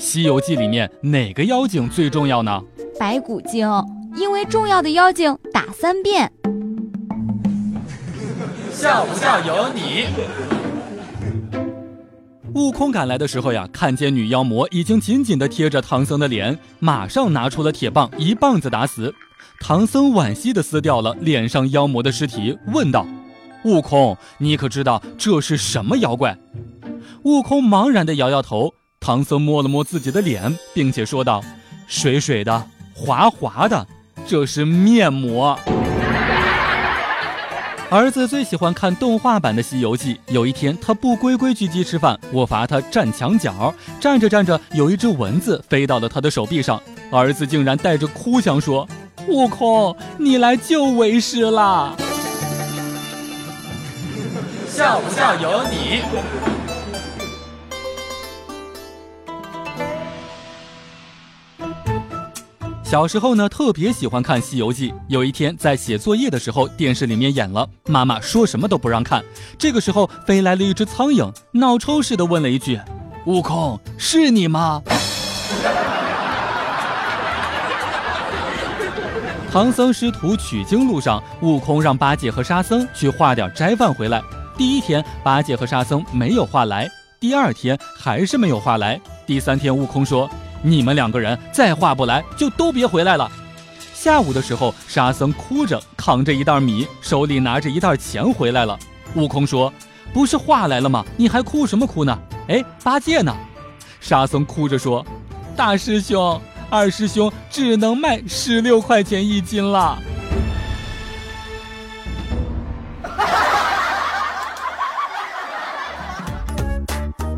西游记》里面哪个妖精最重要呢？白骨精，因为重要的妖精打三遍。笑不笑由你。悟空赶来的时候呀，看见女妖魔已经紧紧地贴着唐僧的脸，马上拿出了铁棒，一棒子打死。唐僧惋惜地撕掉了脸上妖魔的尸体，问道：“悟空，你可知道这是什么妖怪？”悟空茫然地摇摇头。唐僧摸了摸自己的脸，并且说道：“水水的，滑滑的，这是面膜。”儿子最喜欢看动画版的《西游记》。有一天，他不规规矩矩吃饭，我罚他站墙角。站着站着，有一只蚊子飞到了他的手臂上，儿子竟然带着哭腔说：“悟空，你来救为师啦！”笑不笑由你。小时候呢，特别喜欢看《西游记》。有一天在写作业的时候，电视里面演了，妈妈说什么都不让看。这个时候飞来了一只苍蝇，脑抽似的问了一句：“悟空，是你吗？”唐僧师徒取经路上，悟空让八戒和沙僧去化点斋饭回来。第一天，八戒和沙僧没有化来；第二天还是没有化来；第三天，悟空说。你们两个人再画不来，就都别回来了。下午的时候，沙僧哭着扛着一袋米，手里拿着一袋钱回来了。悟空说：“不是画来了吗？你还哭什么哭呢？”哎，八戒呢？沙僧哭着说：“大师兄、二师兄只能卖十六块钱一斤了。”